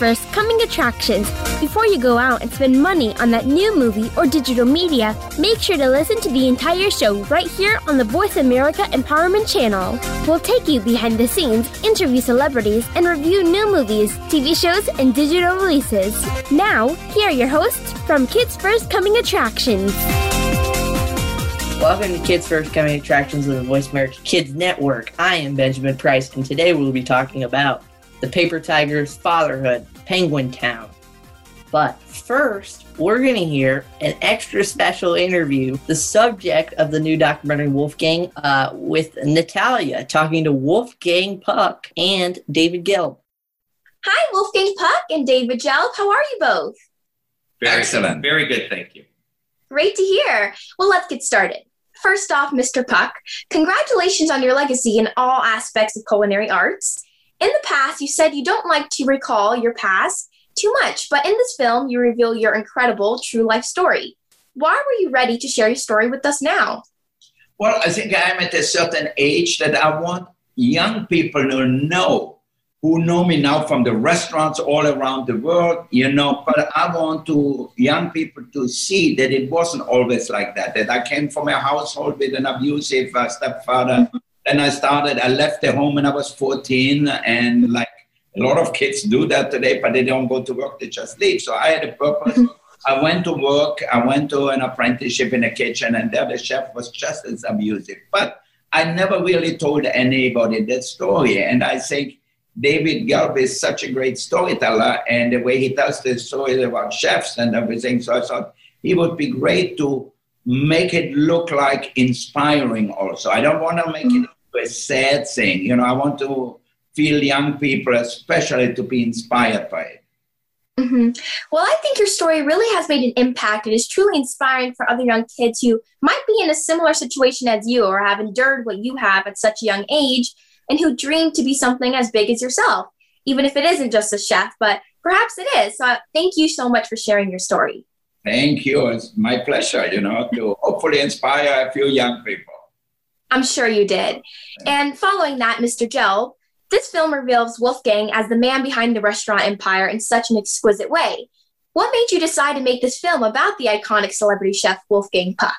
First Coming Attractions. Before you go out and spend money on that new movie or digital media, make sure to listen to the entire show right here on the Voice America Empowerment Channel. We'll take you behind the scenes, interview celebrities, and review new movies, TV shows, and digital releases. Now, here are your hosts from Kids First Coming Attractions. Welcome to Kids First Coming Attractions of the Voice America Kids Network. I am Benjamin Price, and today we'll be talking about the Paper Tigers, Fatherhood, Penguin Town. But first, we're going to hear an extra special interview, the subject of the new documentary Wolfgang, uh, with Nathalia talking to Wolfgang Puck and David Gelb. Hi, Wolfgang Puck and David Gelb. How are you both? Very Excellent. Good. Very good, thank you. Great to hear. Well, let's get started. First off, Mr. Puck, congratulations on your legacy in all aspects of culinary arts. In the past, you said you don't like to recall your past too much, but in this film, you reveal your incredible true life story. Why were you ready to share your story with us now? Well, I think I'm at a certain age that I want young people to know who know me now from the restaurants all around the world, you know, but I want to young people to see that it wasn't always like that, that I came from a household with an abusive uh, stepfather. Then I started, I left the home when I was 14 and like a lot of kids do that today, but they don't go to work, they just leave. So I had a purpose. Mm-hmm. I went to work, I went to an apprenticeship in a kitchen, and there the chef was just as abusive. But I never really told anybody that story. And I think David Gelb is such a great storyteller, and the way he tells the story about chefs and everything. So I thought he would be great to make it look like inspiring also. I don't want to make it a sad thing. You know, I want to feel young people, especially, to be inspired by it. Mm-hmm. Well, I think your story really has made an impact and is truly inspiring for other young kids who might be in a similar situation as you or have endured what you have at such a young age and who dream to be something as big as yourself, even if it isn't just a chef, but perhaps it is. So, thank you so much for sharing your story. Thank you. It's my pleasure, you know, to hopefully inspire a few young people. I'm sure you did. And following that, Mr. Gelb, this film reveals Wolfgang as the man behind the restaurant empire in such an exquisite way. What made you decide to make this film about the iconic celebrity chef Wolfgang Puck?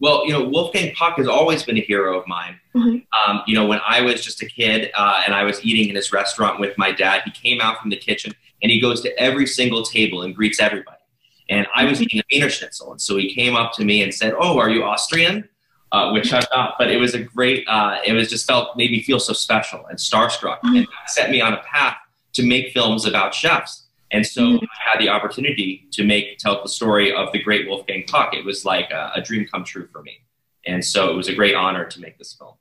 Well, you know, Wolfgang Puck has always been a hero of mine. Mm-hmm. Um, you know, when I was just a kid uh, and I was eating in his restaurant with my dad, he came out from the kitchen and he goes to every single table and greets everybody. And I was eating a Wiener Schnitzel, and so he came up to me and said, "Oh, are you Austrian?" Uh, which I'm not, but it was a great. Uh, it was just felt made me feel so special and starstruck, and set me on a path to make films about chefs. And so I had the opportunity to make tell the story of the great Wolfgang Puck. It was like a, a dream come true for me, and so it was a great honor to make this film.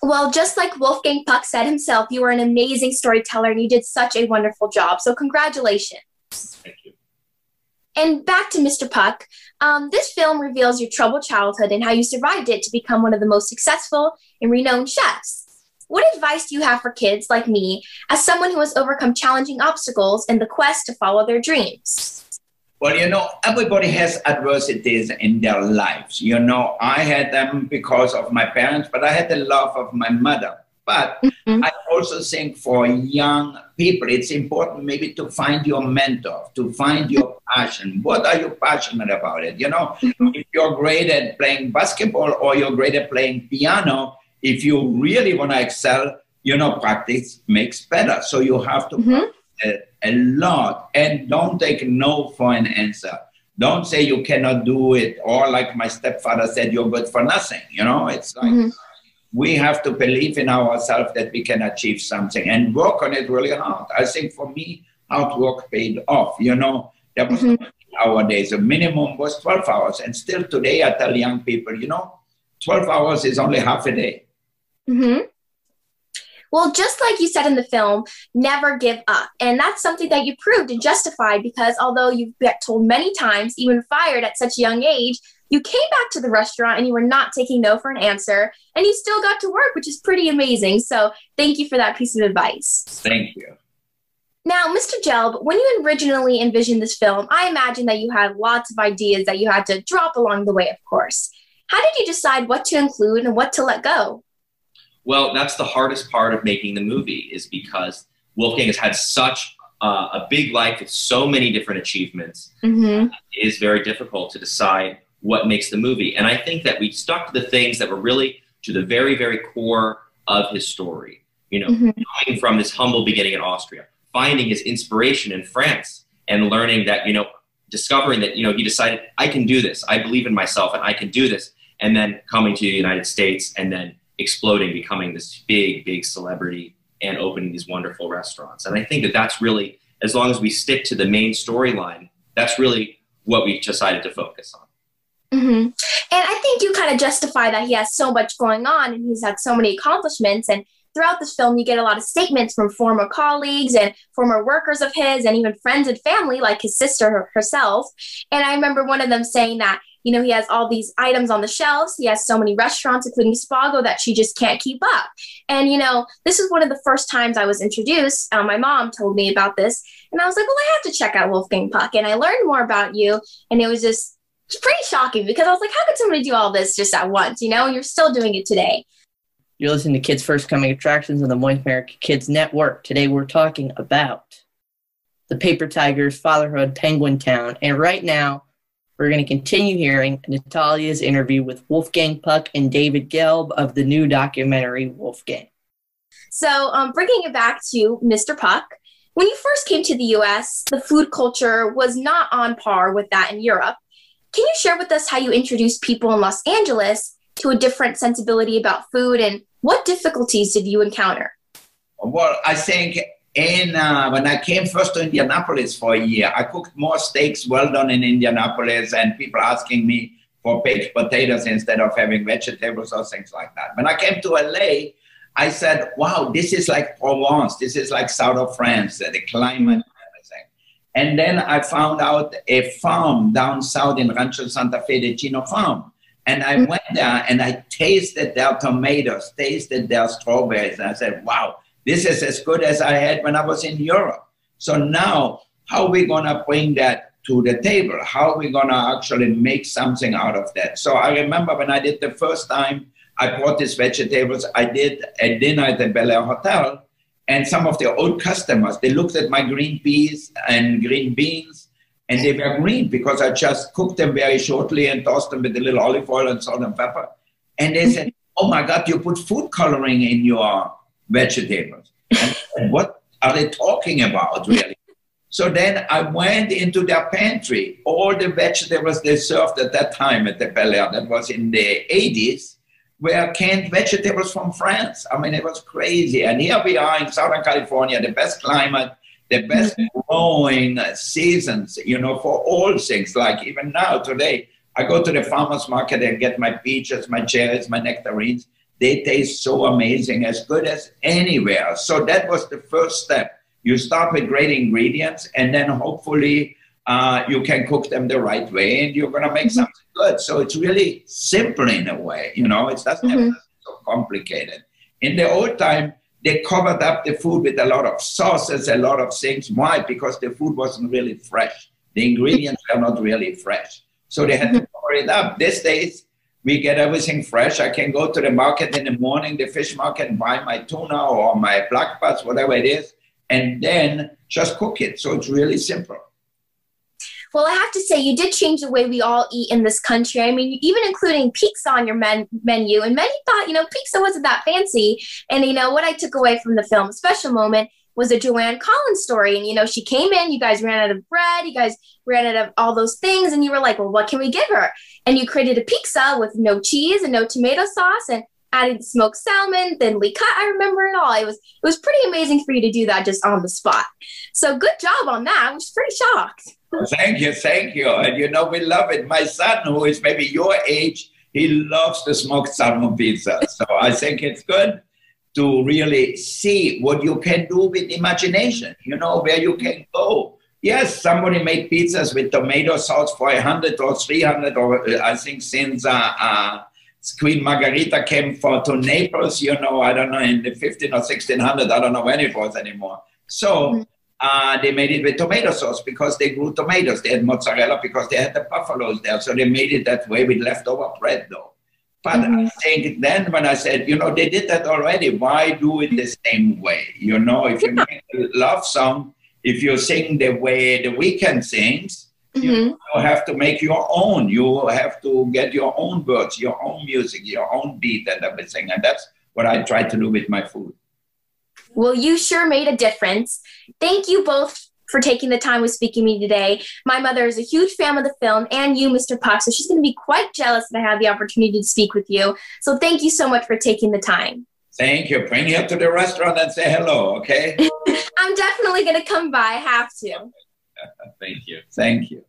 Well, just like Wolfgang Puck said himself, you are an amazing storyteller and you did such a wonderful job. So, congratulations. And back to Mr. Puck, um, this film reveals your troubled childhood and how you survived it to become one of the most successful and renowned chefs. What advice do you have for kids like me, as someone who has overcome challenging obstacles in the quest to follow their dreams? Well, you know, everybody has adversities in their lives. You know, I had them because of my parents, but I had the love of my mother. But Mhm. I also think for young people, it's important maybe to find your mentor, to find your passion. What are you passionate about it? You know, if you're great at playing basketball or you're great at playing piano, if you really want to excel, you know, practice makes better. So you have to Mhm. a, a lot and don't take no for an answer. Don't say you cannot do it, or like my stepfather said, you're good for nothing. You know, it's like Mhm. We have to believe in ourselves that we can achieve something and work on it really hard. I think for me, hard work paid off. You know, there was Mhm. our days. The minimum was 12 hours. And still today, I tell young people, you know, 12 hours is only half a day. hmm Well, just like you said in the film, never give up. And that's something that you proved and justified because although you've been told many times, even fired at such a young age, you came back to the restaurant and you were not taking no for an answer and you still got to work, which is pretty amazing. So thank you for that piece of advice. Thank you. Now, Mr. Gelb, when you originally envisioned this film, I imagine that you had lots of ideas that you had to drop along the way, of course. How did you decide what to include and what to let go? Well, that's the hardest part of making the movie is because Wolfgang has had such uh, a big life with so many different achievements, Mm-hmm. it is very difficult to decide what makes the movie. And I think that we stuck to the things that were really to the very, very core of his story. You know, Mhm. coming from this humble beginning in Austria, finding his inspiration in France, and learning that, you know, discovering that, you know, he decided, I can do this. I believe in myself and I can do this. And then coming to the United States and then exploding, becoming this big, big celebrity and opening these wonderful restaurants. And I think that that's really, as long as we stick to the main storyline, that's really what we decided to focus on. Hmm And I think you kind of justify that he has so much going on and he's had so many accomplishments. And throughout this film, you get a lot of statements from former colleagues and former workers of his, and even friends and family, like his sister herself. And I remember one of them saying that, you know, he has all these items on the shelves. He has so many restaurants, including Spago, that she just can't keep up. And, you know, this is one of the first times I was introduced. Uh, my mom told me about this. And I was like, well, I have to check out Wolfgang Puck. And I learned more about you. And it was just, it's pretty shocking because I was like, how could somebody do all this just at once, you know? And you're still doing it today. You're listening to Kids First Coming Attractions on the Voice America Kids Network. Today we're talking about the Paper Tigers, Fatherhood, Penguin Town, and right now we're going to continue hearing Nathalia's interview with Wolfgang Puck and David Gelb of the new documentary Wolfgang. So, um, bringing it back to Mr. Puck, when you first came to the US, the food culture was not on par with that in Europe. Can you share with us how you introduced people in Los Angeles to a different sensibility about food and what difficulties did you encounter? Well, I think in uh, when I came first to Indianapolis for a year, I cooked more steaks well done in Indianapolis, and people asking me for baked potatoes instead of having vegetables or things like that. When I came to LA, I said, "Wow, this is like Provence. This is like south of France. The climate and then I found out a farm down south in Rancho Santa Fe, the Chino Farm. And I mm-hmm. went there and I tasted their tomatoes, tasted their strawberries, and I said, wow, this is as good as I had when I was in Europe. So now, how are we going to bring that to the table? How are we going to actually make something out of that? So I remember when I did the first time, I brought these vegetables. I did a dinner at the Bel Air Hotel, and some of their old customers, they looked at my green peas and green beans, and they were green because I just cooked them very shortly and tossed them with a little olive oil and salt and pepper. And they said, Oh my God, you put food coloring in your vegetables. And, what are they talking about, really? So then I went into their pantry. All the vegetables they served at that time at the Bel Air, that was in the 80s, were canned vegetables from France. I mean, it was crazy. And here we are in Southern California, the best climate, the best mm-hmm. growing seasons, you know, for all things. Like even now, today, I go to the farmer's market and get my peaches, my cherries, my nectarines. They taste so amazing, as good as anywhere. So that was the first step. You start with great ingredients, and then hopefully uh, you can cook them the right way, and you're going to make mm-hmm. something good. So it's really simple in a way, you know. It doesn't have mm-hmm. to be so complicated. In the old time, they covered up the food with a lot of sauces, a lot of things. Why? Because the food wasn't really fresh. The ingredients were not really fresh. So they had to mm-hmm. cover it up. These days, we get everything fresh. I can go to the market in the morning, the fish market, and buy my tuna or my black bass, whatever it is, and then just cook it. So it's really simple. Well, I have to say, you did change the way we all eat in this country. I mean, even including pizza on your men- menu. And many thought, you know, pizza wasn't that fancy. And, you know, what I took away from the film, special moment, was a Joan Collins story. And, you know, she came in, you guys ran out of bread, you guys ran out of all those things. And you were like, well, what can we give her? And you created a pizza with no cheese and no tomato sauce and added smoked salmon, thinly cut. I remember it all. It was, it was pretty amazing for you to do that just on the spot. So good job on that. I was pretty shocked. Thank you, thank you. And you know, we love it. My son, who is maybe your age, he loves the smoked salmon pizza. So I think it's good to really see what you can do with imagination, you know, where you can go. Yes, somebody made pizzas with tomato sauce for 100 or 300, or uh, I think since uh, uh, Queen Margherita came for to Naples, you know, I don't know, in the 15 or 1600, I don't know when it was anymore. So uh, they made it with tomato sauce because they grew tomatoes. They had mozzarella because they had the buffaloes there. So they made it that way with leftover bread, though. But I think then when I said, you know, they did that already, why do it the same way? You know, if you make a love song, if you sing the way The Weeknd sings, Mhm. you have to make your own. You have to get your own words, your own music, your own beat, and everything. And that's what I try to do with my food. Well, you sure made a difference. Thank you both for taking the time with speaking to me today. My mother is a huge fan of the film and you, Mr. Puck, so she's going to be quite jealous that I have the opportunity to speak with you. So thank you so much for taking the time. Thank you. Bring her to the restaurant and say hello, okay? I'm definitely going to come by. I have to. Thank you. Thank you.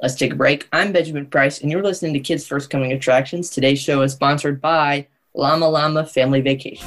Let's take a break. I'm Benjamin Price, and you're listening to Kids First Coming Attractions. Today's show is sponsored by Llama Llama Family Vacation.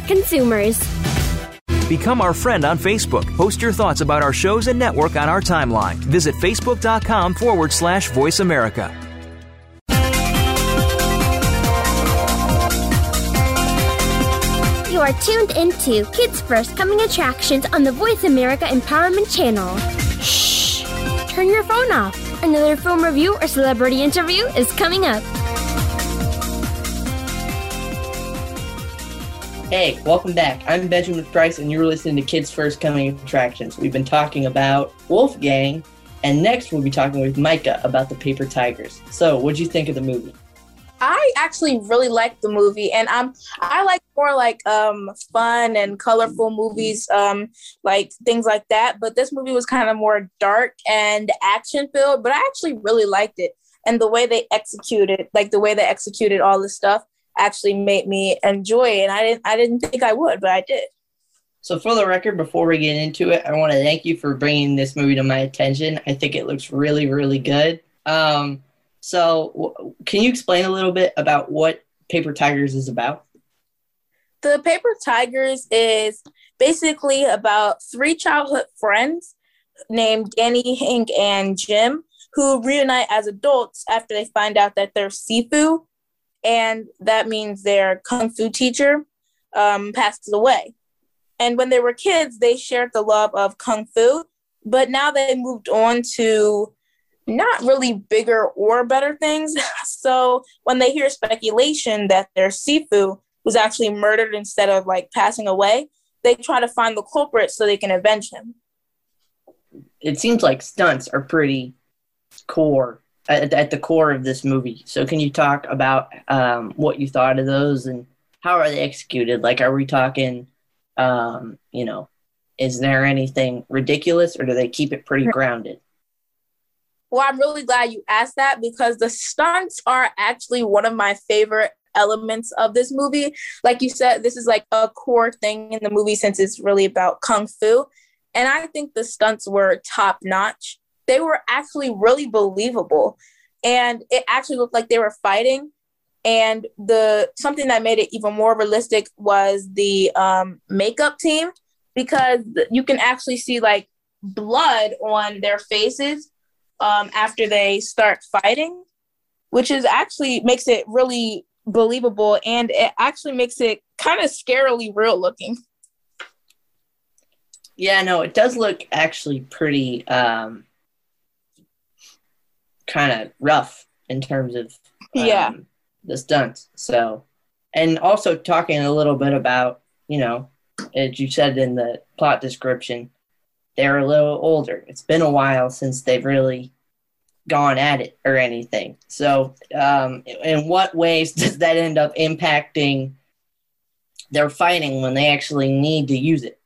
consumers. Become our friend on Facebook. Post your thoughts about our shows and network on our timeline. Visit facebook.com forward slash voice America. You are tuned into Kids First Coming Attractions on the Voice America Empowerment Channel. Shh! Turn your phone off. Another film review or celebrity interview is coming up. Hey, welcome back. I'm Benjamin Price, and you're listening to Kids First Coming Attractions. We've been talking about Wolfgang, and next we'll be talking with Maica about the Paper Tigers. So, what'd you think of the movie? I actually really like the movie, and I'm I like more like um fun and colorful movies, um like things like that. But this movie was kind of more dark and action filled. But I actually really liked it, and the way they executed, like the way they executed all this stuff, actually made me enjoy it. And I didn't I didn't think I would, but I did. So, for the record, before we get into it, I want to thank you for bringing this movie to my attention. I think it looks really, really good. Um, so, w- can you explain a little bit about what Paper Tigers is about? The Paper Tigers is basically about three childhood friends named Danny, Hank, and Jim who reunite as adults after they find out that they're Sifu, and that means their kung fu teacher, um, passed away. And when they were kids, they shared the love of kung fu, but now they moved on to not really bigger or better things. so when they hear speculation that their Sifu was actually murdered instead of like passing away, they try to find the culprit so they can avenge him. It seems like stunts are pretty core at, at the core of this movie. So, can you talk about um, what you thought of those and how are they executed? Like, are we talking, um, you know, is there anything ridiculous or do they keep it pretty grounded? Well, I'm really glad you asked that because the stunts are actually one of my favorite elements of this movie. Like you said, this is like a core thing in the movie since it's really about kung fu. And I think the stunts were top notch. They were actually really believable. And it actually looked like they were fighting. And the something that made it even more realistic was the um, makeup team because you can actually see like blood on their faces um, after they start fighting, which is actually makes it really believable and it actually makes it kind of scarily real looking. Yeah, no, it does look actually pretty um, kind of rough in terms of um, Yeah. the stunts. So, and also talking a little bit about, you know, as you said in the plot description, they're a little older. It's been a while since they've really gone at it or anything. So, um, in what ways does that end up impacting their fighting when they actually need to use it?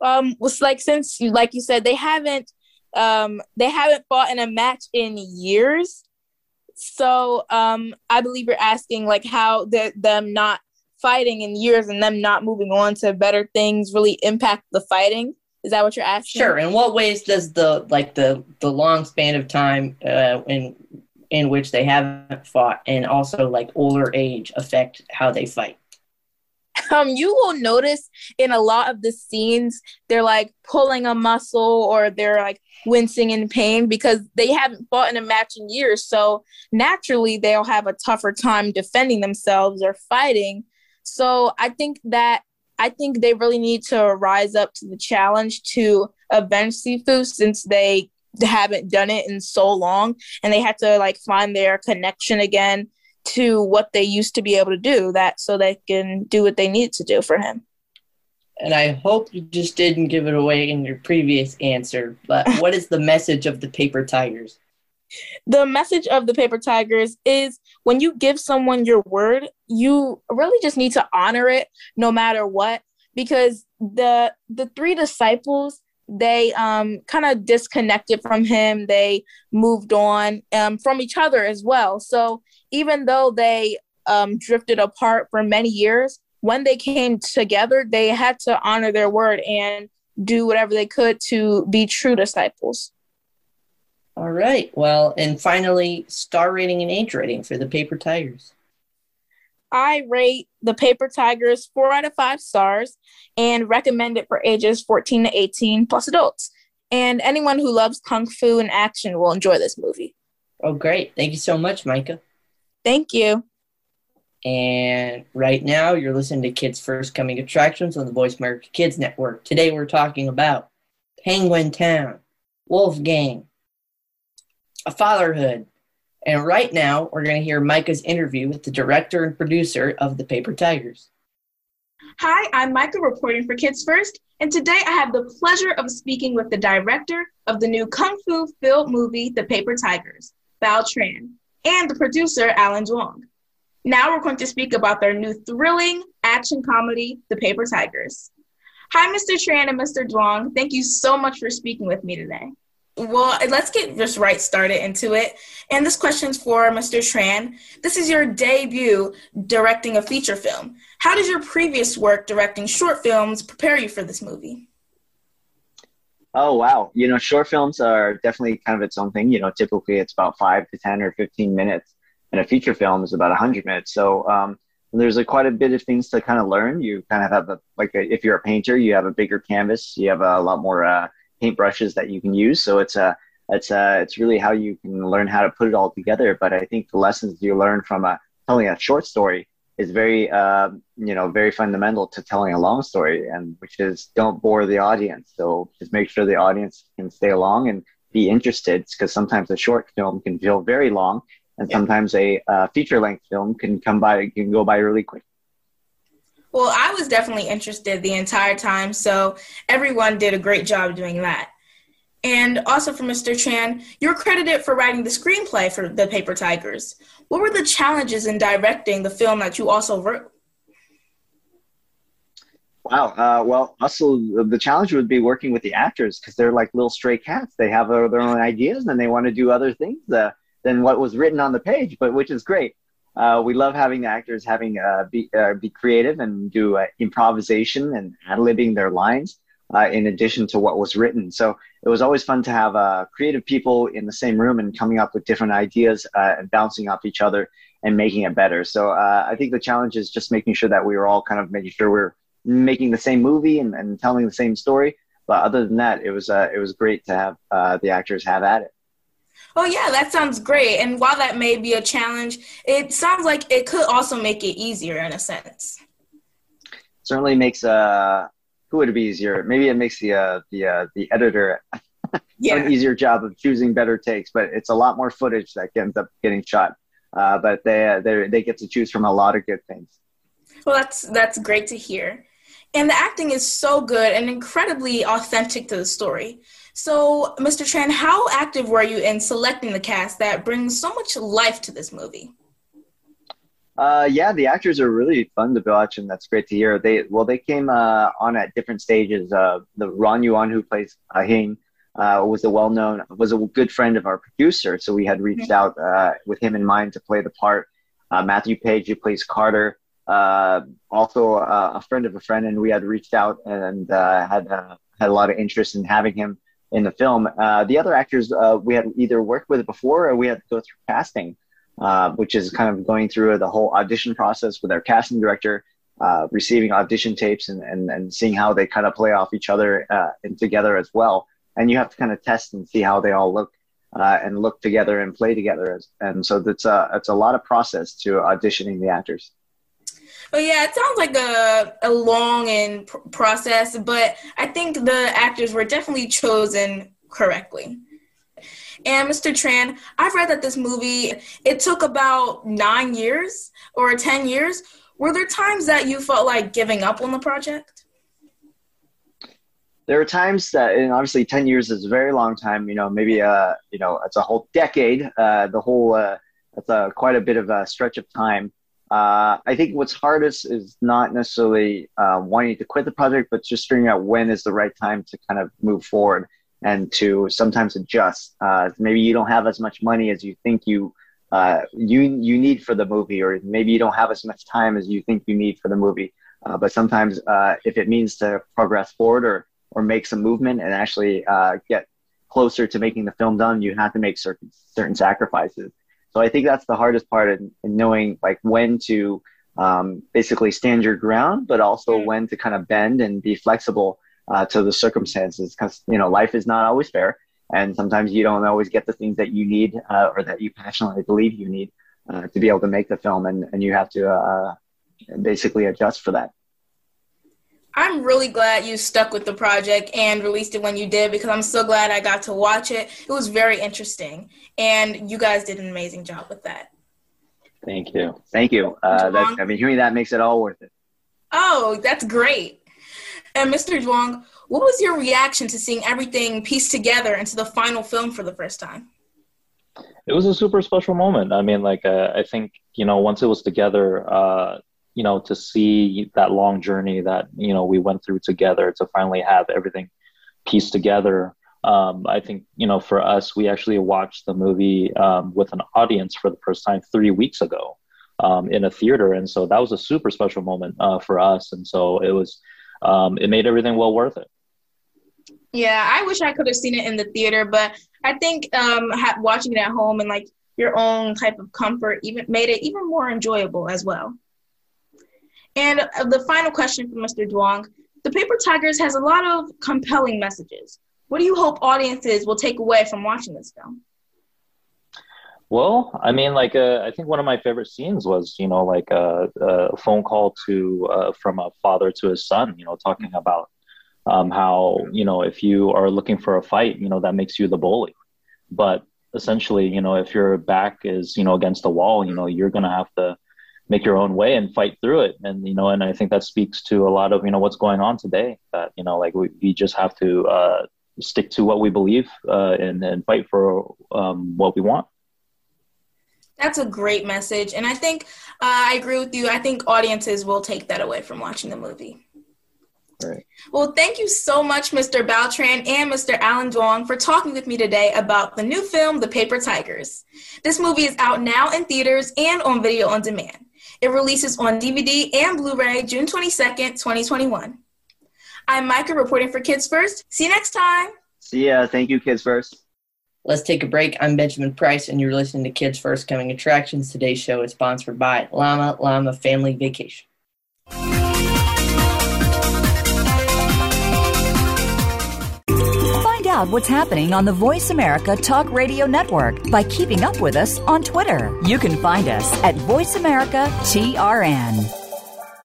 Um, was like since you like you said they haven't um they haven't fought in a match in years. So um I believe you're asking like how the, them not fighting in years and them not moving on to better things really impact the fighting. Is that what you're asking? Sure. In what ways does the like the the long span of time uh, in in which they haven't fought and also like older age affect how they fight? Um, you will notice in a lot of the scenes they're like pulling a muscle or they're like wincing in pain because they haven't fought in a match in years. So naturally they'll have a tougher time defending themselves or fighting. So I think that I think they really need to rise up to the challenge to avenge Sifu since they haven't done it in so long and they had to like find their connection again to what they used to be able to do that so they can do what they need to do for him. And I hope you just didn't give it away in your previous answer, but what is the message of the paper tigers? the message of the paper tigers is when you give someone your word you really just need to honor it no matter what because the the three disciples they um kind of disconnected from him they moved on um from each other as well so even though they um drifted apart for many years when they came together they had to honor their word and do whatever they could to be true disciples all right. Well, and finally, star rating and age rating for the Paper Tigers. I rate the Paper Tigers four out of five stars and recommend it for ages 14 to 18 plus adults. And anyone who loves kung fu and action will enjoy this movie. Oh, great. Thank you so much, Maica. Thank you. And right now, you're listening to Kids First Coming Attractions on the Voice America Kids Network. Today, we're talking about Penguin Town, Wolfgang, a fatherhood. And right now, we're going to hear Maica's interview with the director and producer of The Paper Tigers. Hi, I'm Maica reporting for Kids First, and today I have the pleasure of speaking with the director of the new Kung Fu film movie, The Paper Tigers, Bao Tran, and the producer, Alan Duong. Now we're going to speak about their new thrilling action comedy, The Paper Tigers. Hi, Mr. Tran and Mr. Duong. Thank you so much for speaking with me today. Well, let's get just right started into it. And this question's for Mr. Tran. This is your debut directing a feature film. How does your previous work directing short films prepare you for this movie? Oh wow! You know, short films are definitely kind of its own thing. You know, typically it's about five to ten or fifteen minutes, and a feature film is about hundred minutes. So um, there's a, quite a bit of things to kind of learn. You kind of have a like a, if you're a painter, you have a bigger canvas. You have a lot more uh, paintbrushes that you can use. So it's a it's a, it's really how you can learn how to put it all together. But I think the lessons you learn from a, telling a short story is very uh, you know very fundamental to telling a long story, and which is don't bore the audience. So just make sure the audience can stay along and be interested, because sometimes a short film can feel very long, and yeah. sometimes a uh, feature length film can come by can go by really quick. Well, I was definitely interested the entire time, so everyone did a great job doing that. And also for Mr. Tran, you're credited for writing the screenplay for The Paper Tigers. What were the challenges in directing the film that you also wrote? Wow. Uh, well, also the challenge would be working with the actors because they're like little stray cats. They have their own ideas and they want to do other things uh, than what was written on the page, but which is great. Uh, we love having the actors having uh, be uh, be creative and do uh, improvisation and ad libbing their lines uh, in addition to what was written. So it was always fun to have uh, creative people in the same room and coming up with different ideas and bouncing off each other and making it better. So I think the challenge is just making sure that we were all kind of making sure we're making the same movie and, and telling the same story. But other than that, it was it was great to have the actors have at it. Oh yeah, that sounds great. And while that may be a challenge, it sounds like it could also make it easier in a sense. Certainly makes uh who would it be easier? Maybe it makes the uh, the uh, the editor yeah. an easier job of choosing better takes, but it's a lot more footage that ends up getting shot. Uh, but they uh, they they get to choose from a lot of good things. Well, that's that's great to hear. And the acting is so good and incredibly authentic to the story. So, Mr. Tran, how active were you in selecting the cast that brings so much life to this movie? Uh, yeah, the actors are really fun to watch, and that's great to hear. They well, they came uh, on at different stages. Uh, the Ron Yuan, who plays Ahing, uh, was a well-known, was a good friend of our producer, so we had reached mm-hmm. out uh, with him in mind to play the part. Uh, Matthew Page, who plays Carter, uh, also uh, a friend of a friend, and we had reached out and uh, had had a lot of interest in having him in the film. the other actors we had either worked with before or we had to go through casting, Uh, which is kind of going through the whole audition process with our casting director. Uh, receiving audition tapes and, and, and seeing how they kind of play off each other uh, and together as well and you have to kind of test and see how they all look uh, and look together and play together. And so it's a it's a lot of process to auditioning the actors. Well, yeah, it sounds like a, a long and pr- process, but I think the actors were definitely chosen correctly. And Mr. Tran, I've read that this movie it took about nine years or ten years. Were there times that you felt like giving up on the project? there are times that, and obviously 10 years is a very long time, you know, maybe, uh, you know, it's a whole decade, uh, the whole, uh, that's a, quite a bit of a stretch of time. Uh, I think what's hardest is not necessarily uh, wanting to quit the project, but just figuring out when is the right time to kind of move forward and to sometimes adjust. Uh, maybe you don't have as much money as you think you uh, you you need for the movie, or maybe you don't have as much time as you think you need for the movie. Uh, but sometimes, uh, if it means to progress forward or or make some movement and actually uh, get closer to making the film done, you have to make certain certain sacrifices. So I think that's the hardest part in, in knowing like when to um, basically stand your ground, but also mm-hmm. when to kind of bend and be flexible uh, to the circumstances. Because you know life is not always fair, and sometimes you don't always get the things that you need uh, or that you passionately believe you need uh, to be able to make the film, and and you have to uh, basically adjust for that. I'm really glad you stuck with the project and released it when you did because I'm so glad I got to watch it. It was very interesting, and you guys did an amazing job with that. Thank you. Thank you. Uh, that, I mean, hearing that makes it all worth it. Oh, that's great. And Mr. Duong, what was your reaction to seeing everything pieced together into the final film for the first time? It was a super special moment. I mean, like, uh, I think, you know, once it was together, uh, you know to see that long journey that you know we went through together to finally have everything pieced together um, i think you know for us we actually watched the movie um, with an audience for the first time three weeks ago um, in a theater and so that was a super special moment uh, for us and so it was um, it made everything well worth it yeah i wish i could have seen it in the theater but i think um, ha- watching it at home and like your own type of comfort even made it even more enjoyable as well and uh, the final question for Mr. Duong. The Paper Tigers has a lot of compelling messages. What do you hope audiences will take away from watching this film? Well, I mean, like, uh, I think one of my favorite scenes was, you know, like a, uh, a phone call to uh, from a father to his son, you know, talking about um, how, you know, if you are looking for a fight, you know, that makes you the bully. But essentially, you know, if your back is, you know, against the wall, you know, you're going to have to make your own way and fight through it and you know and i think that speaks to a lot of you know what's going on today that you know like we, we just have to uh, stick to what we believe uh, and, and fight for um, what we want that's a great message and i think uh, i agree with you i think audiences will take that away from watching the movie Right. Well, thank you so much, Mr. Bao Tran and Mr. Alan Duong, for talking with me today about the new film, The Paper Tigers. This movie is out now in theaters and on video on demand. It releases on DVD and Blu ray June 22nd, 2021. I'm Maica reporting for Kids First. See you next time. See ya. Thank you, Kids First. Let's take a break. I'm Benjamin Price, and you're listening to Kids First Coming Attractions. Today's show is sponsored by Llama Llama Family Vacation. Find out what's happening on the Voice America Talk Radio Network by keeping up with us on Twitter. You can find us at Voice America TRN.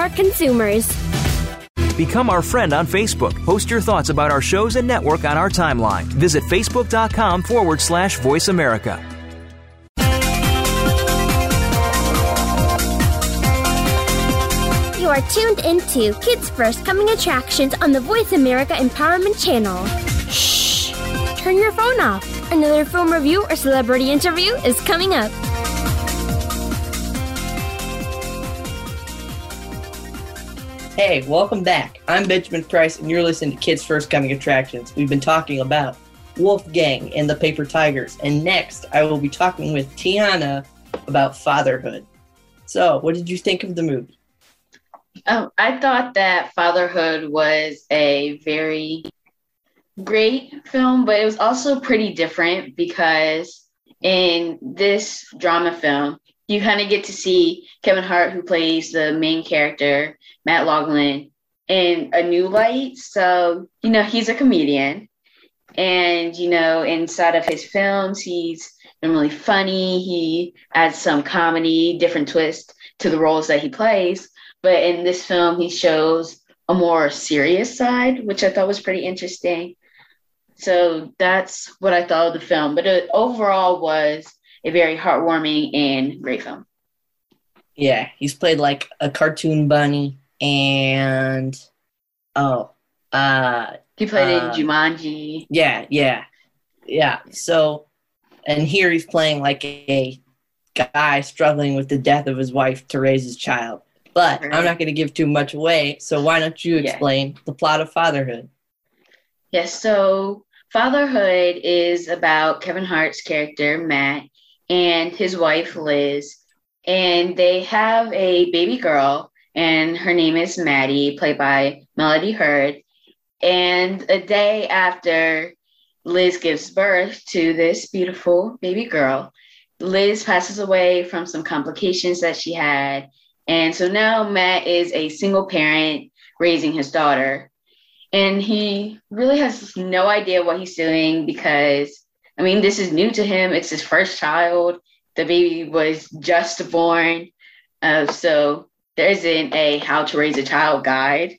smart consumers. Become our friend on Facebook. Post your thoughts about our shows and network on our timeline. Visit facebook.com forward slash voice America. You are tuned into Kids First Coming Attractions on the Voice America Empowerment Channel. Shh! Turn your phone off. Another film review or celebrity interview is coming up. Hey, welcome back. I'm Benjamin Price, and you're listening to Kids First Coming Attractions. We've been talking about Wolfgang and the Paper Tigers, and next I will be talking with Tiana about fatherhood. So, what did you think of the movie? Oh, I thought that Fatherhood was a very great film, but it was also pretty different because in this drama film, you kind of get to see Kevin Hart, who plays the main character, Matt Logelin, in a new light. So, you know, he's a comedian. And, you know, inside of his films, he's really funny. He adds some comedy, different twist to the roles that he plays. But in this film, he shows a more serious side, which I thought was pretty interesting. So that's what I thought of the film. But it overall was a very heartwarming and great film. Yeah, he's played like a cartoon bunny and oh, uh He played uh, in Jumanji. Yeah, yeah. Yeah. So and here he's playing like a guy struggling with the death of his wife to raise his child. But I'm not going to give too much away, so why don't you Yeah. explain the plot of fatherhood? Yes, so Fatherhood is about Kevin Hart's character, Matt, and his wife, Liz. And they have a baby girl, and her name is Maddie, played by Melody Hurd. And a day after Liz gives birth to this beautiful baby girl, Liz passes away from some complications that she had. And so now Matt is a single parent raising his daughter and he really has no idea what he's doing because I mean this is new to him. It's his first child. The baby was just born, uh, so there isn't a how to raise a child guide.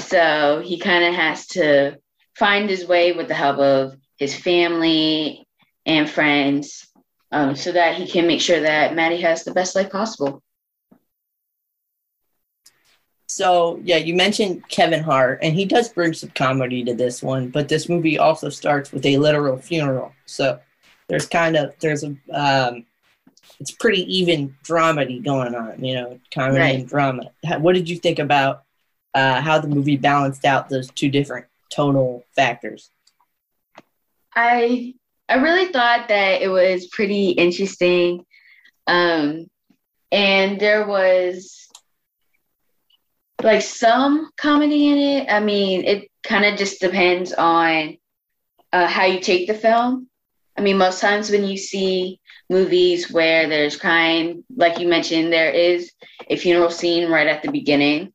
So he kind of has to find his way with the help of his family and friends, um, so that he can make sure that Maddie has the best life possible. So, yeah, you mentioned Kevin Hart, and he does bring some comedy to this one, but this movie also starts with a literal funeral. So, there's kind of, there's a, um, it's pretty even dramedy going on, you know, comedy Right. and drama. What did you think about uh, how the movie balanced out those two different tonal factors? I I really thought that it was pretty interesting. Um, and there was like some comedy in it. I mean, it kind of just depends on uh, how you take the film. I mean, most times when you see movies where there's crime, like you mentioned, there is a funeral scene right at the beginning.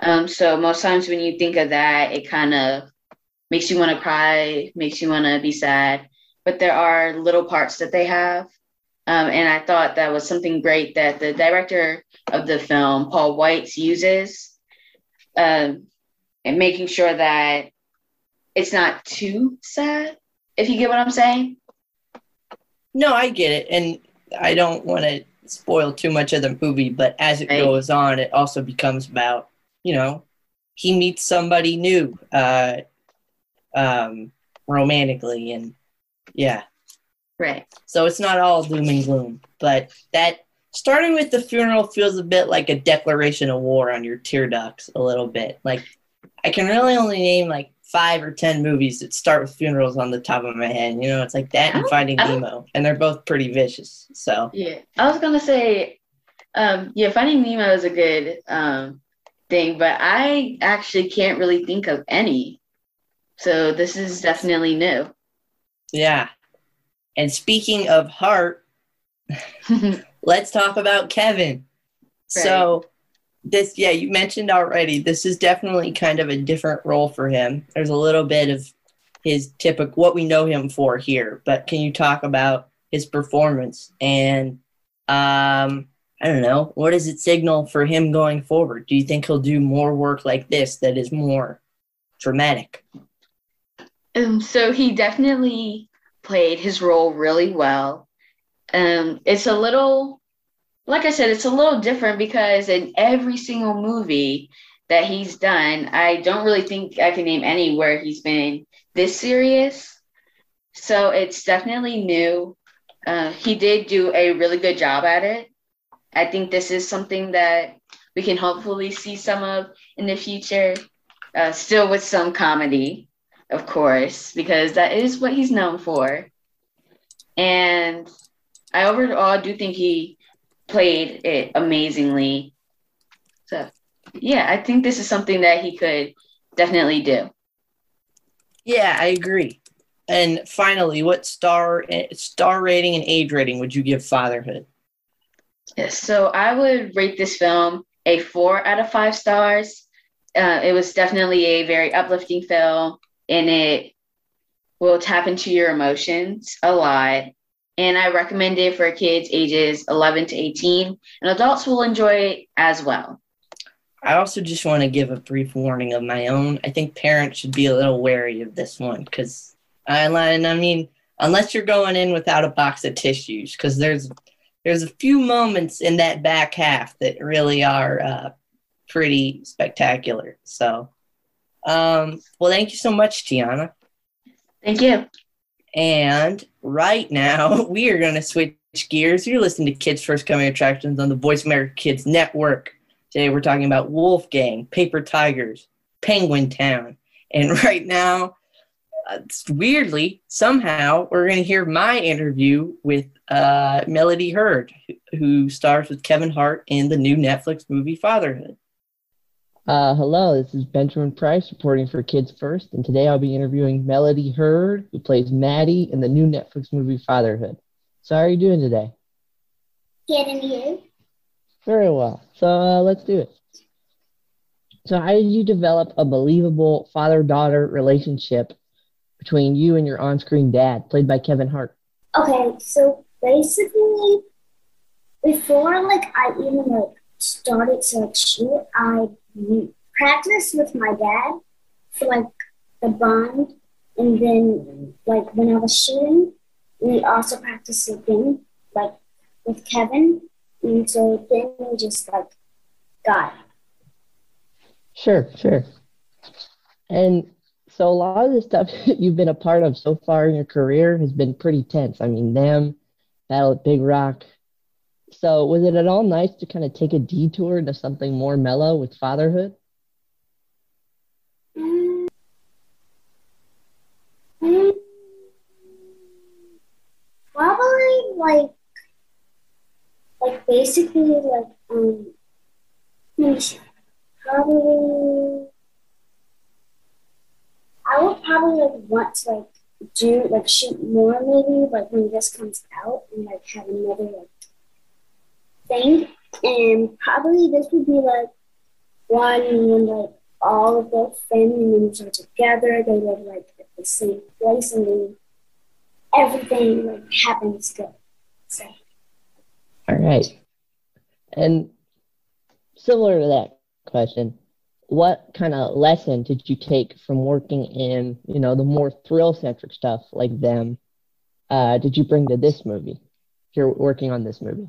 Um, so most times when you think of that, it kind of makes you want to cry, makes you want to be sad. But there are little parts that they have. Um, and I thought that was something great that the director of the film, Paul Weitz, uses, um, and making sure that it's not too sad, if you get what I'm saying. No, I get it, and I don't want to spoil too much of the movie, but as it Right. goes on, it also becomes about, you know, he meets somebody new, uh, um, romantically, and yeah. Right. So it's not all doom and gloom, but that starting with the funeral feels a bit like a declaration of war on your tear ducts a little bit. Like I can really only name like five or ten movies that start with funerals on the top of my head. You know, it's like that and Oh, Finding oh. Nemo, and they're both pretty vicious. So Yeah, I was gonna say, um, yeah, Finding Nemo is a good um thing, but I actually can't really think of any. So this is definitely new. yeah. And speaking of heart, let's talk about Kevin. So this yeah, you mentioned already, this is definitely kind of a different role for him. There's a little bit of his typical what we know him for here, but can you talk about his performance and um I don't know, what does it signal for him going forward? Do you think he'll do more work like this that is more dramatic? Um, so he definitely played his role really well. Um, it's a little, like I said, it's a little different because in every single movie that he's done, I don't really think I can name any where he's been this serious. So it's definitely new. Uh, he did do a really good job at it. I think this is something that we can hopefully see some of in the future, uh, still with some comedy of course, because that is what he's known for. And I overall do think he played it amazingly. So, yeah, I think this is something that he could definitely do. Yeah, I agree. And finally, what star star rating and age rating would you give Fatherhood? Yes, so I would rate this film a four out of five stars. Uh, it was definitely a very uplifting film, and it will tap into your emotions a lot. And I recommend it for kids ages 11 to 18, and adults will enjoy it as well. I also just want to give a brief warning of my own. I think parents should be a little wary of this one because, and I mean, unless you're going in without a box of tissues, because there's there's a few moments in that back half that really are uh, pretty spectacular. So, um, well, thank you so much, Tiana. Thank you. And right now, we are going to switch gears. You're listening to Kids First Coming Attractions on the Voice America Kids Network. Today, we're talking about Wolfgang, Paper Tigers, Penguin Town. And right now, uh, weirdly, somehow, we're going to hear my interview with uh, Melody Hurd, who- who stars with Kevin Hart in the new Netflix movie Fatherhood. Uh, hello, this is Benjamin Price reporting for Kids First, and today I'll be interviewing Melody Hurd, who plays Maddie in the new Netflix movie Fatherhood. So, how are you doing today? Good and you? Very well. So, uh, let's do it. So, how did you develop a believable father daughter relationship between you and your on screen dad, played by Kevin Hart? Okay, so basically, before like I even like started to like shoot, I practiced with my dad for like the bond, and then like when I was shooting, we also practiced again like with Kevin, and so then we just like got it. Sure, sure. And so, a lot of the stuff you've been a part of so far in your career has been pretty tense. I mean, them, Battle at Big Rock. So, was it at all nice to kind of take a detour into something more mellow with fatherhood? Mm. Mm. Probably like like basically like um see. probably I would probably like want to like do like shoot more maybe like when this comes out and like have another like and probably this would be like one when like all of the family members are together they live like at the same place and then everything like happens good so All right. And similar to that question, what kind of lesson did you take from working in, you know, the more thrill centric stuff like them? Uh, did you bring to this movie? You're working on this movie.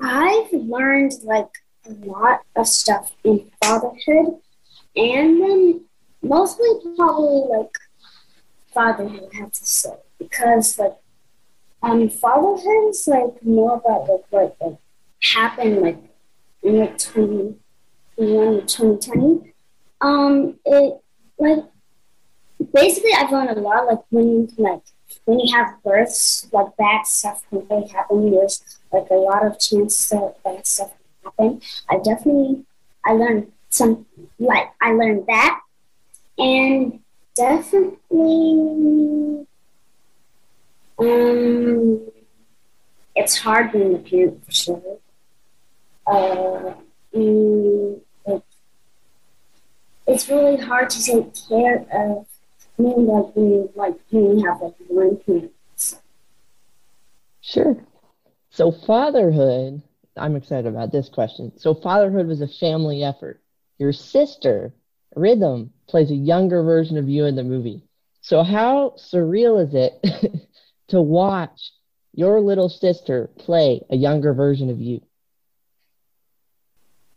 I've learned like a lot of stuff in fatherhood, and then mostly probably like fatherhood. I have to say because like um fatherhood is like more about like what like happened like in like twenty one or twenty twenty. Um, it like basically I've learned a lot like when like when you have births, like bad stuff can really happen. There's like a lot of chances that bad stuff happen. I definitely I learned some like I learned that and definitely um it's hard being a parent for sure. Uh, mm, like, it's really hard to take care of me like when like you have like one parent. Sure. So fatherhood, I'm excited about this question. So fatherhood was a family effort. Your sister, Rhythm, plays a younger version of you in the movie. So how surreal is it to watch your little sister play a younger version of you?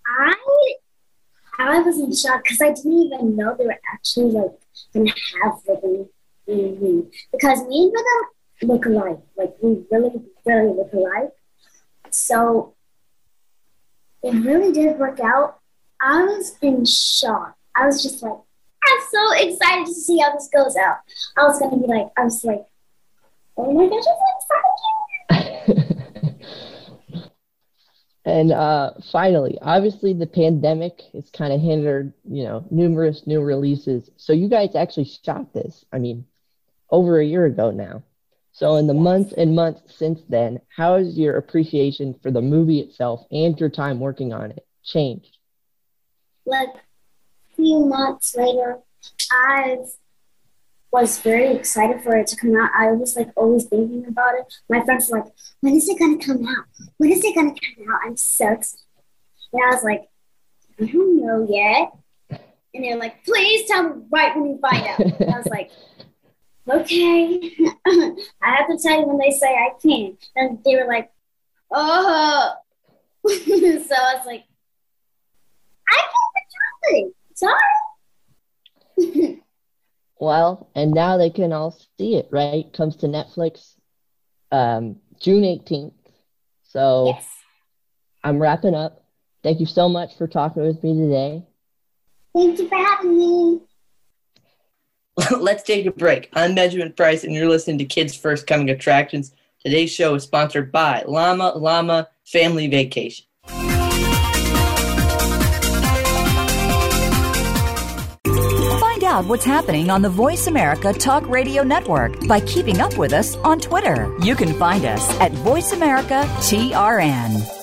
I I was in shock because I didn't even know they were actually like gonna have rhythm in me because me and rhythm look alike. Like we really, really look alike. So it really did work out. I was in shock. I was just like, I'm so excited to see how this goes out. I was gonna be like, I was like, oh my gosh, I'm so excited. And uh, finally, obviously, the pandemic has kind of hindered, you know, numerous new releases. So you guys actually shot this. I mean, over a year ago now. So in the months and months since then, how has your appreciation for the movie itself and your time working on it changed? Like a few months later, I've was very excited for it to come out. I was like always thinking about it. My friends were like, when is it gonna come out? When is it gonna come out? I'm so excited. And I was like, I don't know yet. And they're like, please tell me right when you find out. And I was like, okay. I have to tell you when they say I can. And they were like, oh. so I was like, I can't control it. Sorry. Well, and now they can all see it, right? Comes to Netflix um, June 18th. So yes. I'm wrapping up. Thank you so much for talking with me today. Thank you for having me. Let's take a break. I'm Benjamin Price, and you're listening to Kids First Coming Attractions. Today's show is sponsored by Llama Llama Family Vacation. Find out what's happening on the Voice America Talk Radio Network by keeping up with us on Twitter. You can find us at Voice America TRN.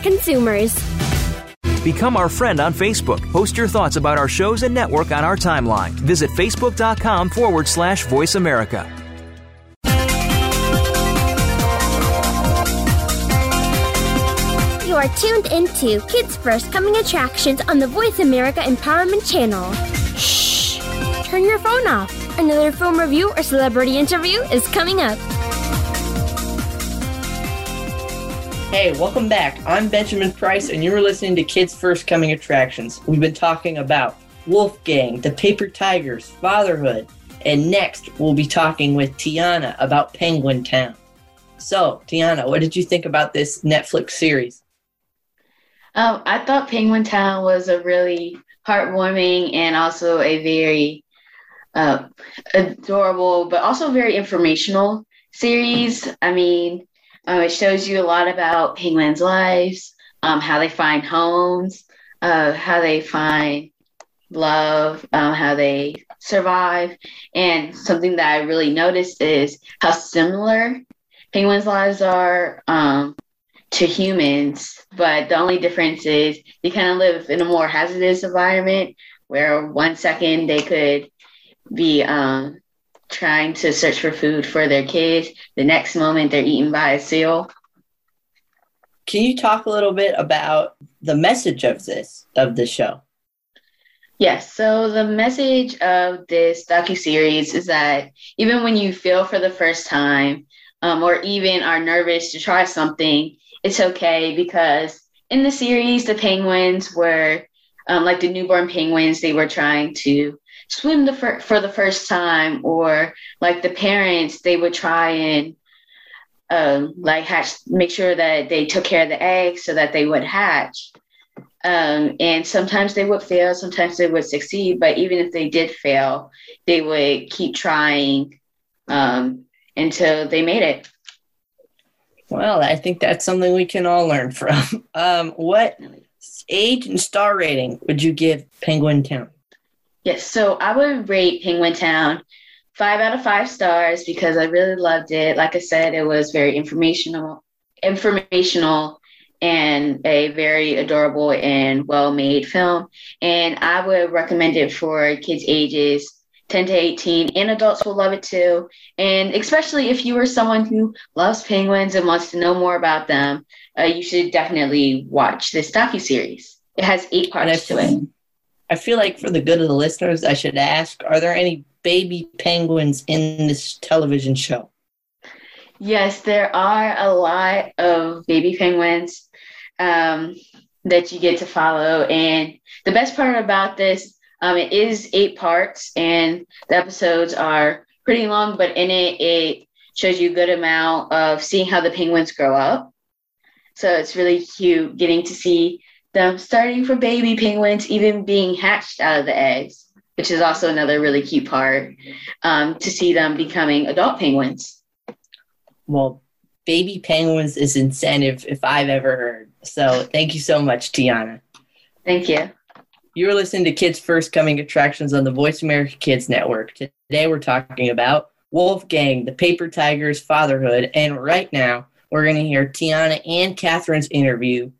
consumers. Become our friend on Facebook. Post your thoughts about our shows and network on our timeline. Visit facebook.com forward slash voice America. You are tuned into Kids First Coming Attractions on the Voice America Empowerment Channel. Shh! Turn your phone off. Another film review or celebrity interview is coming up. Hey, welcome back. I'm Benjamin Price, and you're listening to Kids First Coming Attractions. We've been talking about Wolfgang, the Paper Tigers, fatherhood, and next we'll be talking with Tiana about Penguin Town. So, Tiana, what did you think about this Netflix series? Um, I thought Penguin Town was a really heartwarming and also a very uh, adorable, but also very informational series. I mean, uh, it shows you a lot about penguins' lives, um, how they find homes, uh, how they find love, um, how they survive. And something that I really noticed is how similar penguins' lives are um, to humans. But the only difference is they kind of live in a more hazardous environment where one second they could be um, trying to search for food for their kids. The next moment they're eaten by a seal. Can you talk a little bit about the message of this of the show? Yes. So the message of this docu series is that even when you feel for the first time, um, or even are nervous to try something, it's okay because in the series, the penguins were um, like the newborn penguins. They were trying to swim the fir- for the first time, or like the parents, they would try and um, like hatch, make sure that they took care of the eggs so that they would hatch. Um, and sometimes they would fail, sometimes they would succeed, but even if they did fail, they would keep trying um, until they made it. Well, I think that's something we can all learn from. Um, what age and star rating would you give Penguin Town? Yes, so I would rate Penguin Town five out of five stars because I really loved it. Like I said, it was very informational, informational, and a very adorable and well-made film. And I would recommend it for kids ages 10 to 18, and adults will love it too. And especially if you are someone who loves penguins and wants to know more about them, uh, you should definitely watch this docu series. It has eight parts to it. I feel like for the good of the listeners, I should ask: Are there any baby penguins in this television show? Yes, there are a lot of baby penguins um, that you get to follow, and the best part about this um, it is eight parts, and the episodes are pretty long, but in it, it shows you a good amount of seeing how the penguins grow up. So it's really cute getting to see them starting from baby penguins, even being hatched out of the eggs, which is also another really cute part um, to see them becoming adult penguins. Well, baby penguins is incentive if I've ever heard. So thank you so much, Tiana. Thank you. You're listening to Kids First Coming Attractions on the Voice America Kids Network. Today we're talking about Wolfgang, the Paper Tiger's fatherhood, and right now we're going to hear Tiana and Katherine's interview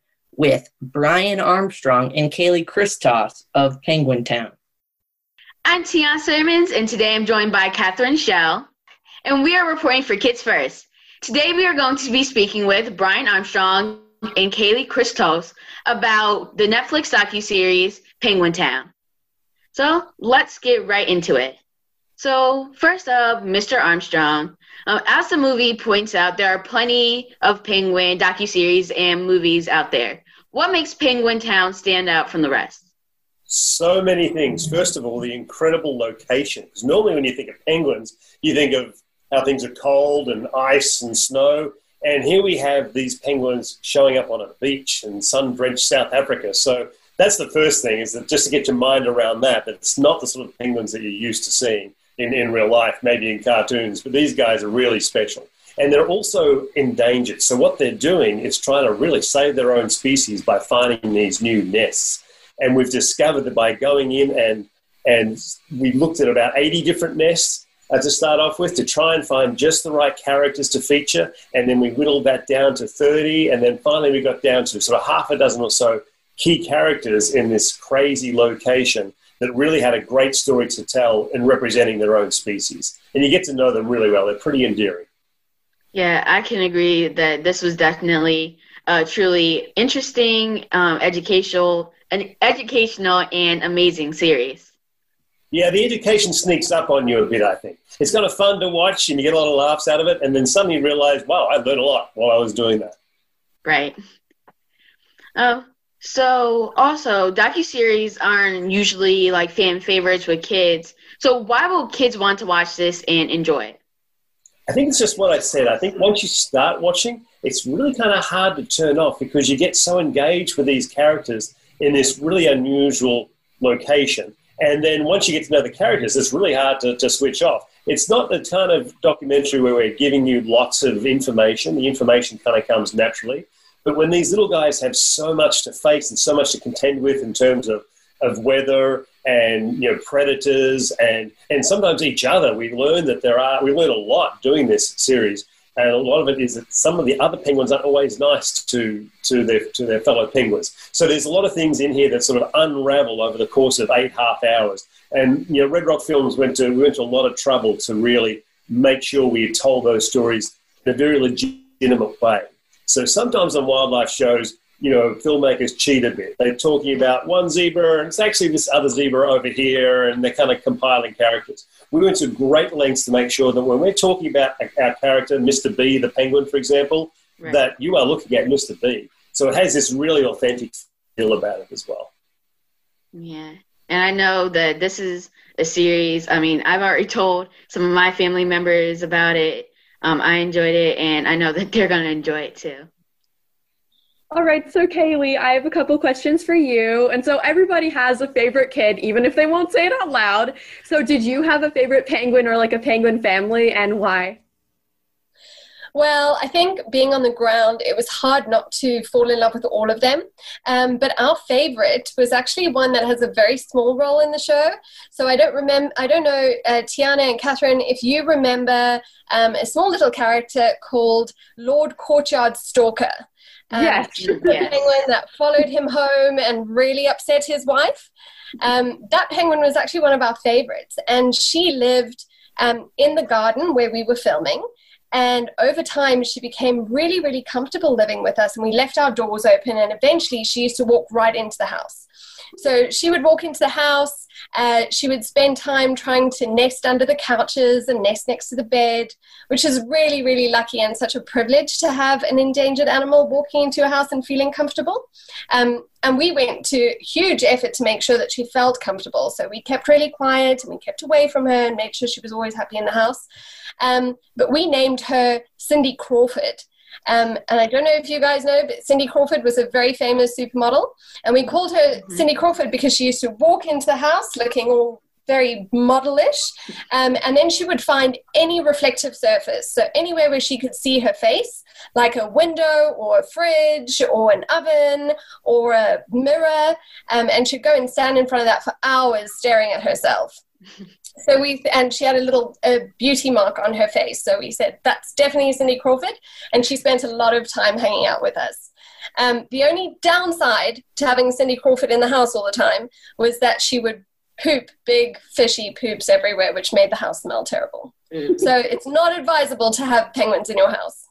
with Brian Armstrong and Cayley Christos of Penguin Town. I'm Tiana Sermons, and today I'm joined by Katherine Shell, and we are reporting for Kids First. Today we are going to be speaking with Brian Armstrong and Cayley Christos about the Netflix docu-series Penguin Town. So let's get right into it. So first up, Mr. Armstrong. Um, as the movie points out, there are plenty of penguin docuseries and movies out there. What makes Penguin Town stand out from the rest? So many things. First of all, the incredible location. Because normally, when you think of penguins, you think of how things are cold and ice and snow. And here we have these penguins showing up on a beach in sun drenched South Africa. So that's the first thing is that just to get your mind around that, that it's not the sort of penguins that you're used to seeing in, in real life, maybe in cartoons, but these guys are really special. And they're also endangered. So what they're doing is trying to really save their own species by finding these new nests. And we've discovered that by going in and and we looked at about 80 different nests uh, to start off with to try and find just the right characters to feature. And then we whittled that down to 30. And then finally we got down to sort of half a dozen or so key characters in this crazy location that really had a great story to tell in representing their own species. And you get to know them really well. They're pretty endearing. Yeah, I can agree that this was definitely a truly interesting, um, educational, an educational and amazing series. Yeah, the education sneaks up on you a bit, I think. It's kind of fun to watch and you get a lot of laughs out of it, and then suddenly you realize, wow, I learned a lot while I was doing that. Right. Oh, so also docu-series aren't usually like fan favorites with kids. So why will kids want to watch this and enjoy it? I think it's just what I said. I think once you start watching, it's really kind of hard to turn off because you get so engaged with these characters in this really unusual location. And then once you get to know the characters, it's really hard to, to switch off. It's not the kind of documentary where we're giving you lots of information. The information kind of comes naturally. But when these little guys have so much to face and so much to contend with in terms of, of weather and you know predators and and sometimes each other, we learn that there are we learn a lot doing this series. And a lot of it is that some of the other penguins aren't always nice to, to, their, to their fellow penguins. So there's a lot of things in here that sort of unravel over the course of eight half hours. And you know, Red Rock Films went to, we went to a lot of trouble to really make sure we told those stories in a very legitimate way. So sometimes on wildlife shows, you know, filmmakers cheat a bit. They're talking about one zebra and it's actually this other zebra over here, and they're kind of compiling characters. We went to great lengths to make sure that when we're talking about our character, Mr. B, the penguin, for example, right. that you are looking at Mr. B. So it has this really authentic feel about it as well. Yeah. And I know that this is a series. I mean, I've already told some of my family members about it. Um, I enjoyed it, and I know that they're going to enjoy it too. All right, so Cayley, I have a couple questions for you. And so everybody has a favorite kid, even if they won't say it out loud. So did you have a favorite penguin or like a penguin family and why? Well, I think being on the ground, it was hard not to fall in love with all of them. Um, but our favorite was actually one that has a very small role in the show. So I don't remember, I don't know, uh, Tiana and Katherine, if you remember um, a small little character called Lord Courtyard Stalker. Um, yes. yes. penguin that followed him home and really upset his wife. Um, that penguin was actually one of our favorites, and she lived um, in the garden where we were filming. And over time, she became really, really comfortable living with us, and we left our doors open. And eventually, she used to walk right into the house. So she would walk into the house. Uh, she would spend time trying to nest under the couches and nest next to the bed, which is really, really lucky and such a privilege to have an endangered animal walking into a house and feeling comfortable. Um, and we went to huge effort to make sure that she felt comfortable. So we kept really quiet and we kept away from her and made sure she was always happy in the house. Um, but we named her Cindy Crawford. Um, and I don't know if you guys know, but Cindy Crawford was a very famous supermodel. And we called her mm-hmm. Cindy Crawford because she used to walk into the house looking all very modelish. Um, and then she would find any reflective surface. So anywhere where she could see her face, like a window or a fridge or an oven or a mirror. Um, and she'd go and stand in front of that for hours staring at herself. so we and she had a little a beauty mark on her face. So we said that's definitely cindy crawford. And she spent a lot of time hanging out with us. Um, the only downside to having cindy crawford in the house all the time was that she would poop big fishy poops everywhere which made the house smell terrible. Mm-hmm. so it's not advisable to have penguins in your house.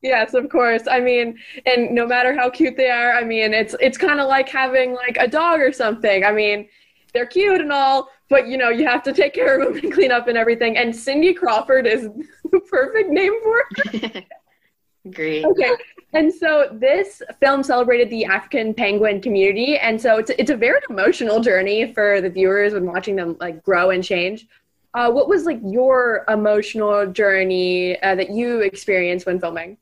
Yes of course. I mean and no matter how cute they are i mean it's it's kind of like having like a dog or something. I mean they're cute and all, but you know, you have to take care of them and clean up and everything. And Cindy Crawford is the perfect name for it. Great. Okay. And so this film celebrated the African penguin community, and so it's it's a very emotional journey for the viewers when watching them like grow and change. Uh, what was like your emotional journey uh, that you experienced when filming?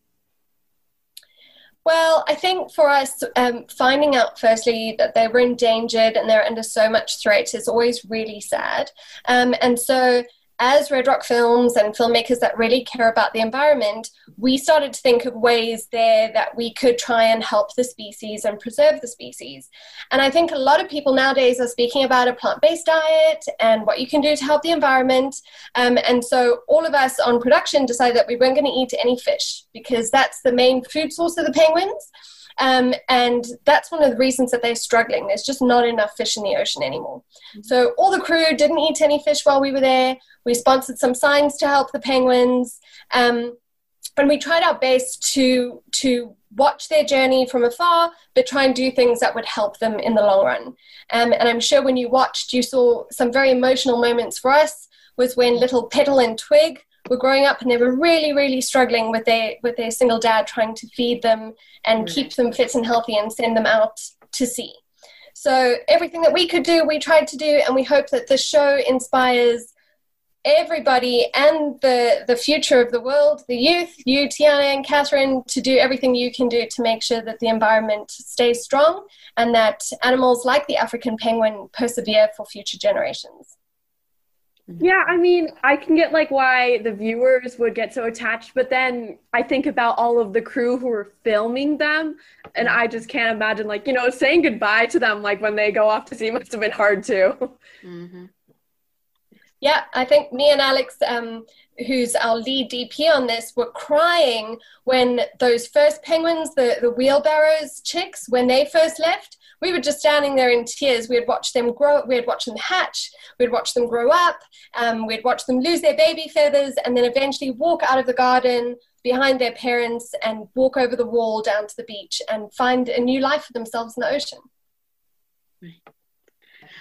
Well, I think for us, um, finding out firstly that they were endangered and they're under so much threat is always really sad. Um, and so as Red Rock Films and filmmakers that really care about the environment, we started to think of ways there that we could try and help the species and preserve the species. And I think a lot of people nowadays are speaking about a plant based diet and what you can do to help the environment. Um, and so all of us on production decided that we weren't going to eat any fish because that's the main food source of the penguins. Um, and that's one of the reasons that they're struggling. There's just not enough fish in the ocean anymore. Mm-hmm. So all the crew didn't eat any fish while we were there. We sponsored some signs to help the penguins. Um, and we tried our best to to watch their journey from afar, but try and do things that would help them in the long run. Um, and I'm sure when you watched, you saw some very emotional moments for us. Was when little Petal and Twig were growing up and they were really, really struggling with their with their single dad trying to feed them and mm. keep them fit and healthy and send them out to sea. So everything that we could do, we tried to do, and we hope that the show inspires everybody and the the future of the world, the youth, you, Tiana and Katherine, to do everything you can do to make sure that the environment stays strong and that animals like the African penguin persevere for future generations. Yeah, I mean, I can get like why the viewers would get so attached, but then I think about all of the crew who were filming them, and I just can't imagine like you know saying goodbye to them like when they go off to sea must have been hard too. Mm-hmm. Yeah, I think me and Alex, um, who's our lead DP on this, were crying when those first penguins, the, the wheelbarrows chicks, when they first left. We were just standing there in tears. We had watched them grow, we had watched them hatch, we'd watched them grow up, um, we'd watched them lose their baby feathers, and then eventually walk out of the garden behind their parents and walk over the wall down to the beach and find a new life for themselves in the ocean.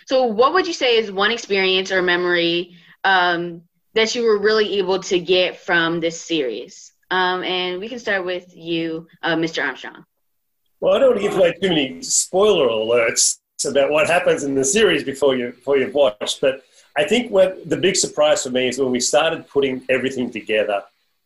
So, what would you say is one experience or memory um, that you were really able to get from this series? Um, and we can start with you, uh, Mr. Armstrong. Well, I don't want to give away too many spoiler alerts about what happens in the series before you before you've watched, but I think what the big surprise for me is when we started putting everything together.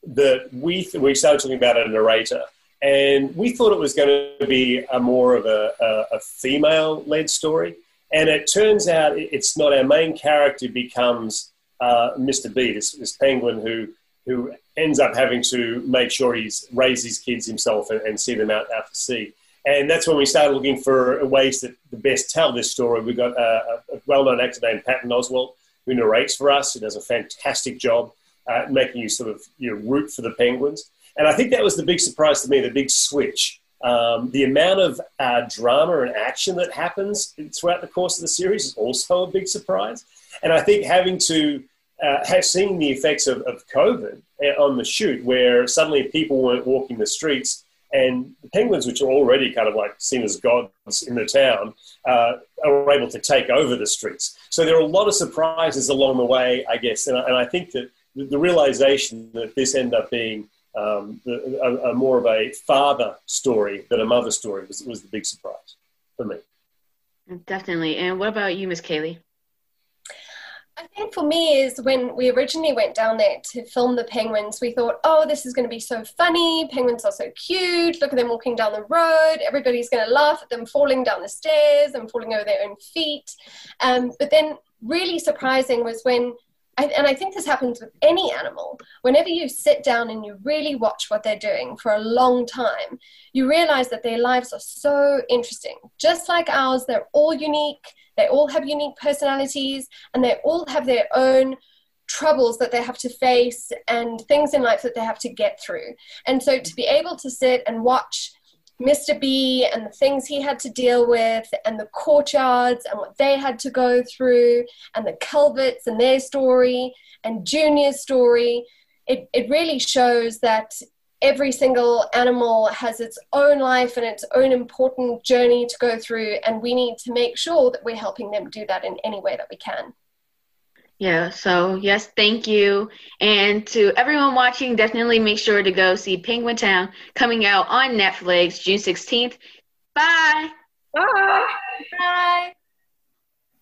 That we we started talking about a narrator, and we thought it was going to be a more of a, a, a female led story and it turns out it's not our main character becomes uh, Mr. B, this, this, penguin who who ends up having to make sure he's raised his kids himself and, and see them out, out to sea. And that's when we started looking for ways that the best tell this story. We've got a, a well-known actor named Patton Oswalt who narrates for us, who does a fantastic job uh, making you sort of you know, root for the penguins. And I think that was the big surprise to me, the big switch um, the amount of uh, drama and action that happens throughout the course of the series is also a big surprise. And I think having to uh, have seen the effects of, of COVID uh, on the shoot, where suddenly people weren't walking the streets, and the penguins, which are already kind of like seen as gods in the town, uh, are able to take over the streets. So there are a lot of surprises along the way, I guess. And I, and I think that the realization that this ended up being um, the, a, a, more of a father story than a mother story was, was the big surprise for me. Definitely. And what about you, Miss Cayley? I think for me is when we originally went down there to film the penguins, we thought, oh, this is going to be so funny. Penguins are so cute. Look at them walking down the road. Everybody's going to laugh at them falling down the stairs and falling over their own feet. Um, but then, really surprising was when I, and I think this happens with any animal. Whenever you sit down and you really watch what they're doing for a long time, you realize that their lives are so interesting. Just like ours, they're all unique, they all have unique personalities, and they all have their own troubles that they have to face and things in life that they have to get through. And so to be able to sit and watch Mr. B and the things he had to deal with, and the courtyards and what they had to go through, and the Calverts and their story, and Junior's story. It, it really shows that every single animal has its own life and its own important journey to go through, and we need to make sure that we're helping them do that in any way that we can. Yeah, so yes, thank you. And to everyone watching, definitely make sure to go see Penguin Town coming out on Netflix June 16th. Bye. Bye. Bye.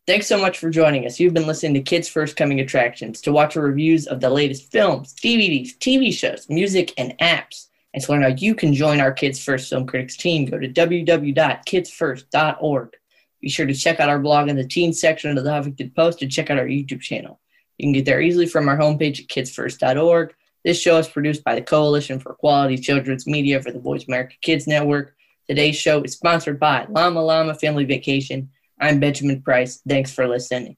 Thanks so much for joining us. You've been listening to Kids First Coming Attractions. To watch our reviews of the latest films, DVDs, TV shows, music, and apps, and to learn how you can join our Kids First Film Critics team, go to www.kidsfirst.org. Be sure to check out our blog in the teen section of the Huffington Post and check out our YouTube channel. You can get there easily from our homepage at kidsfirst.org. This show is produced by the Coalition for Quality Children's Media for the Voice America Kids Network. Today's show is sponsored by Llama Llama Family Vacation. I'm Benjamin Price. Thanks for listening.